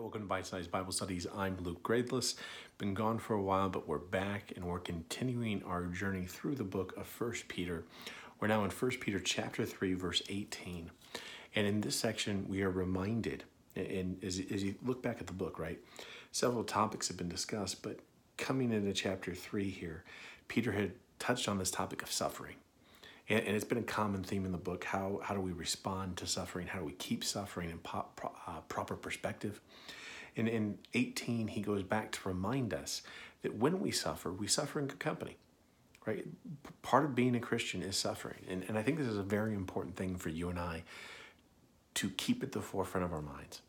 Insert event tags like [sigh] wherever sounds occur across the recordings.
welcome to Bite Size Bible Studies. I'm Luke Gradeless. Been gone for a while, but we're back and we're continuing our journey through the book of First Peter. We're now in First Peter chapter 3, verse 18. And in this section, we are reminded, and as, as you look back at the book, right, several topics have been discussed, but coming into chapter 3 here, Peter had touched on this topic of suffering. And, and it's been a common theme in the book. How, how do we respond to suffering? How do we keep suffering in po- pro, uh, proper perspective? And in 18, he goes back to remind us that when we suffer, we suffer in good company. Right? Part of being a Christian is suffering. And, and I think this is a very important thing for you and I to keep at the forefront of our minds.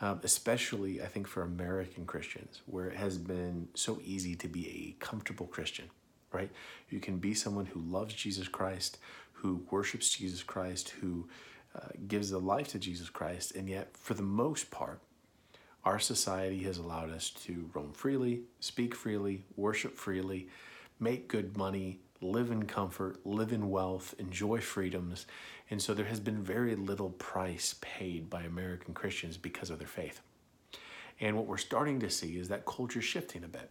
Um, especially, I think, for American Christians, where it has been so easy to be a comfortable Christian right? You can be someone who loves Jesus Christ, who worships Jesus Christ, who uh, gives a life to Jesus Christ, and yet, for the most part, our society has allowed us to roam freely, speak freely, worship freely, make good money, live in comfort, live in wealth, enjoy freedoms. And so there has been very little price paid by American Christians because of their faith. And what we're starting to see is that culture shifting a bit.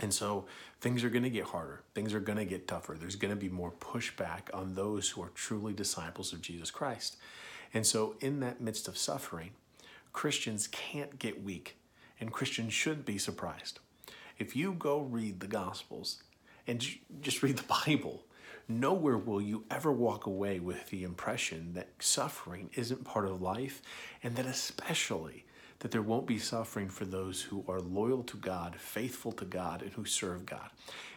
And so things are going to get harder. Things are going to get tougher. There's going to be more pushback on those who are truly disciples of Jesus Christ. And so, in that midst of suffering, Christians can't get weak, and Christians shouldn't be surprised. If you go read the Gospels and just read the [laughs] Bible, nowhere will you ever walk away with the impression that suffering isn't part of life, and that especially that there won't be suffering for those who are loyal to God, faithful to God, and who serve God.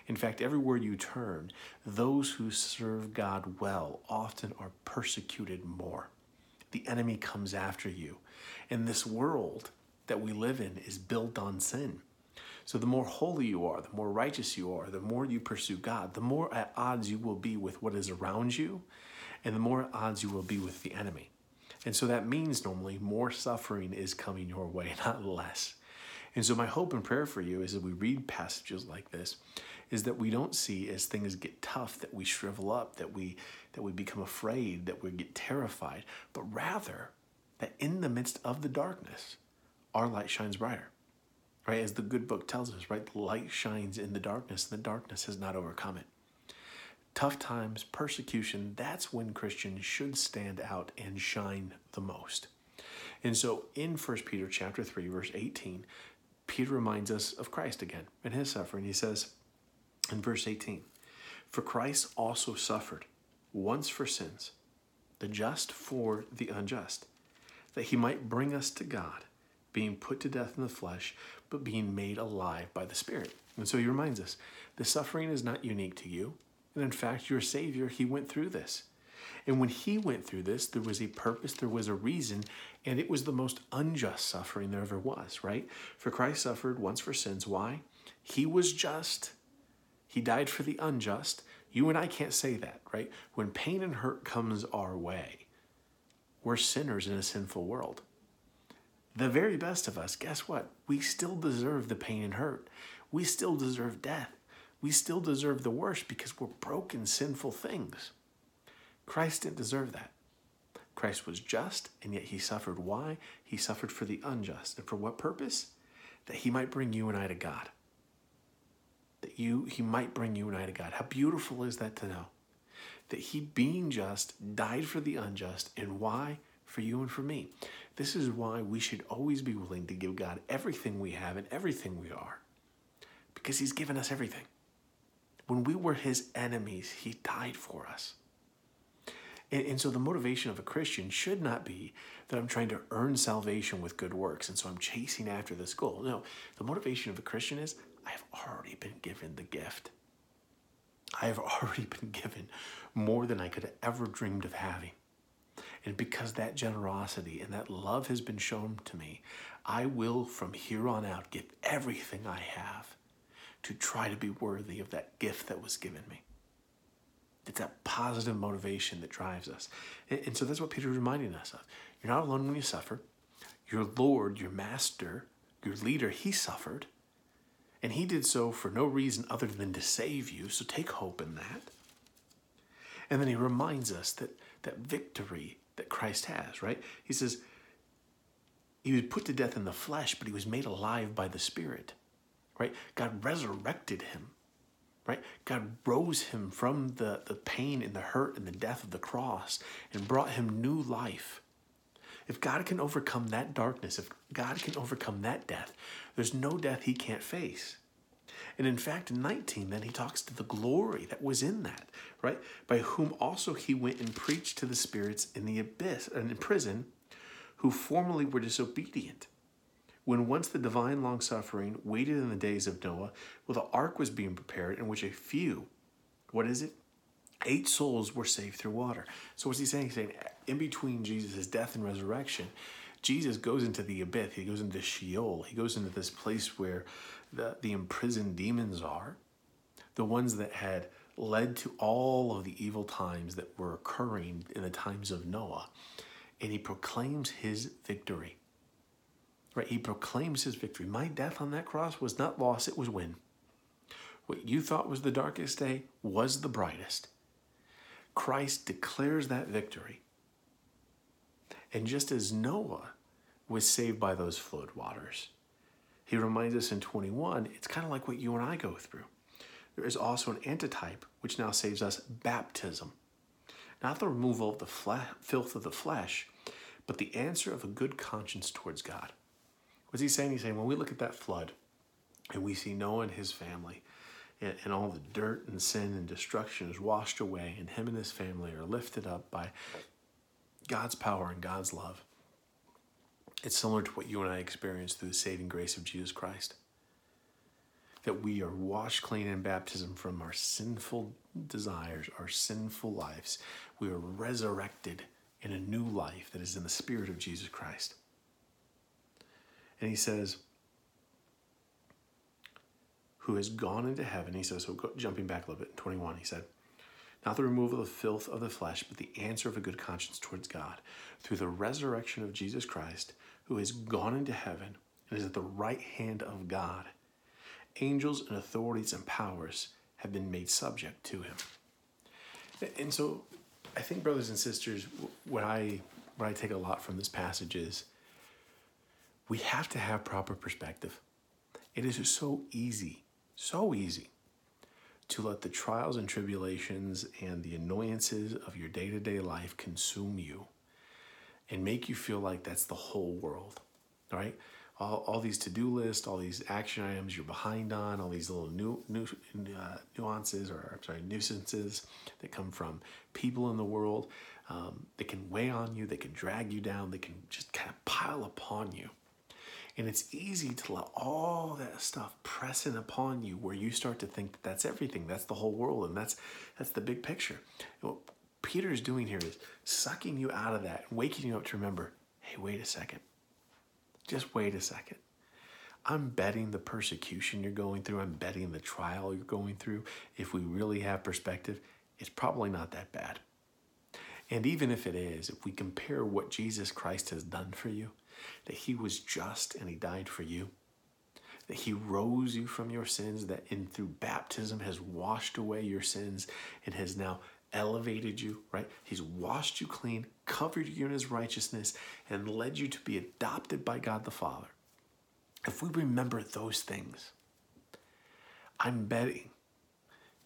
In fact, everywhere you turn, those who serve God well often are persecuted more. The enemy comes after you. And this world that we live in is built on sin. So the more holy you are, the more righteous you are, the more you pursue God, the more at odds you will be with what is around you, and the more at odds you will be with the enemy. And so that means normally more suffering is coming your way, [laughs] not less. And so my hope and prayer for you is that we read passages like this is that we don't see as things get tough that we shrivel up, that we that we become afraid, that we get terrified, but rather that in the midst of the darkness, our light shines brighter. Right? As the good book tells us, right? The light shines in the darkness, and the darkness has not overcome it tough times, persecution, that's when Christians should stand out and shine the most. And so in 1 Peter chapter 3 verse 18, Peter reminds us of Christ again and his suffering. He says in verse 18, "For Christ also suffered once for sins, the just for the unjust, that he might bring us to God, being put to death in the flesh, but being made alive by the Spirit." And so he reminds us, the suffering is not unique to you. And in fact, your Savior, He went through this. And when He went through this, there was a purpose, there was a reason, and it was the most unjust suffering there ever was, right? For Christ suffered once for sins. Why? He was just. He died for the unjust. You and I can't say that, right? When pain and hurt comes our way, we're sinners in a sinful world. The very best of us, guess what? We still deserve the pain and hurt. We still deserve death we still deserve the worst because we're broken, sinful things. Christ didn't deserve that. Christ was just, and yet he suffered. Why? He suffered for the unjust. And for what purpose? That he might bring you and I to God. That you he might bring you and I to God. How beautiful is that to know? That he being just died for the unjust. And why? For you and for me. This is why we should always be willing to give God everything we have and everything we are. Because he's given us everything. When we were his enemies, he died for us. And, and, so the motivation of a Christian should not be that I'm trying to earn salvation with good works, and so I'm chasing after this goal. No, the motivation of a Christian is I have already been given the gift. I have [laughs] already been given more than I could have ever dreamed of having. And because that generosity and that love has been shown to me, I will from here on out give everything I have to try to be worthy of that gift that was given me. It's that positive motivation that drives us. And, so that's what Peter's reminding us of. You're not alone when you suffer. Your Lord, your master, your leader, he suffered. And he did so for no reason other than to save you. So take hope in that. And then he reminds us that that victory that Christ has, right? He says, he was put to death in the flesh, but he was made alive by the Spirit, right? God resurrected him, right? God rose him from the, the pain and the hurt and the death of the cross and brought him new life. If God can overcome that darkness, if God can overcome that death, there's no death he can't face. And in fact, in 19, then he talks to the glory that was in that, right? By whom also he went and preached to the spirits in the abyss and in prison, who formerly were disobedient. When once the divine long suffering waited in the days of Noah, well, the ark was being prepared, in which a few, what is it? Eight souls were saved through water. So what's he saying? He's saying in between Jesus' death and resurrection, Jesus goes into the abyss. He goes into Sheol. He goes into this place where the, the imprisoned demons are, the ones that had led to all of the evil times that were occurring in the times of Noah. And he proclaims his victory. Right? He proclaims his victory. My death on that cross was not loss, it was win. What you thought was the darkest day was the brightest. Christ declares that victory. And just as Noah was saved by those flood waters, he reminds us in 21, it's kind of like what you and I go through. There is also an antitype which now saves us baptism. Not the removal of the filth of the flesh, but the answer of a good conscience towards God. What's he saying? He's saying when we look at that flood and we see Noah and his family and, and all the dirt and sin and destruction is washed away, and him and his family are lifted up by God's power and God's love. It's similar to what you and I experienced through the saving grace of Jesus Christ. That we are washed clean in baptism from our sinful desires, our sinful lives. We are resurrected in a new life that is in the Spirit of Jesus Christ. And he says, who has gone into heaven, he says, so go, jumping back a little bit, 21, he said, not the removal of the filth of the flesh, but the answer of a good conscience towards God through the resurrection of Jesus Christ, who has gone into heaven and is at the right hand of God. Angels and authorities and powers have been made subject to him. And so I think, brothers and sisters, what I, what I take a lot from this passage is we have to have proper perspective. It is so easy, so easy to let the trials and tribulations and the annoyances of your day to day life consume you and make you feel like that's the whole world, right? All, all these to-do lists, all these action items you're behind on, all these little new, new uh, nuances or I'm sorry nuisances that come from people in the world. Um, they can weigh on you, they can drag you down, they can just kind of pile upon you. And it's easy to let all that stuff press in upon you where you start to think that that's everything, that's the whole world, and that's that's the big picture. And what is doing here is sucking you out of that, waking you up to remember, hey, wait a second. Just wait a second. I'm betting the persecution you're going through, I'm betting the trial you're going through, if we really have perspective, it's probably not that bad. And even if it is, if we compare what Jesus Christ has done for you, that he was just and he died for you, that he rose you from your sins, that in through baptism has washed away your sins and has now elevated you, right? He's washed you clean, covered you in his righteousness, and led you to be adopted by God the Father. If we remember those things, I'm betting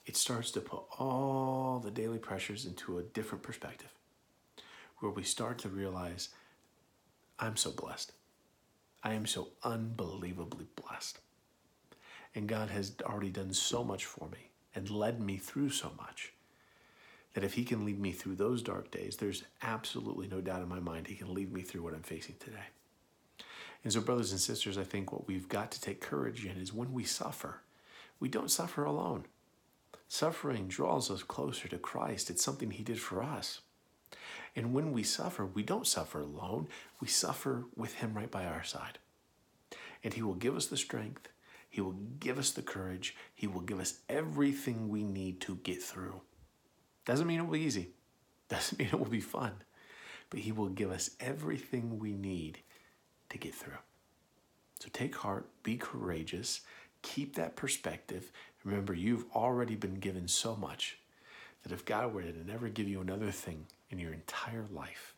it starts to put all the daily pressures into a different perspective where we start to realize I'm so blessed. I am so unbelievably blessed. And God has already done so much for me and led me through so much that if He can lead me through those dark days, there's absolutely no doubt in my mind He can lead me through what I'm facing today. And so, brothers and sisters, I think what we've got to take courage in is when we suffer, we don't suffer alone. Suffering draws us closer to Christ. It's something He did for us. And when we suffer, we don't suffer alone. We suffer with Him right by our side. And He will give us the strength, He will give us the courage, He will give us everything we need to get through. Doesn't mean it will be easy, [laughs] doesn't mean it will be fun, but He will give us everything we need to get through. So take heart, be courageous, keep that perspective. Remember, you've already been given so much that if God were to never give you another thing in your entire life,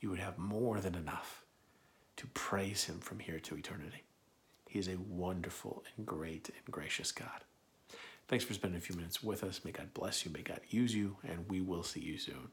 you would have more than enough to praise Him from here to eternity. He is a wonderful and great and gracious God. Thanks for spending a few minutes with us. May God bless you. May God use you. And we will see you soon.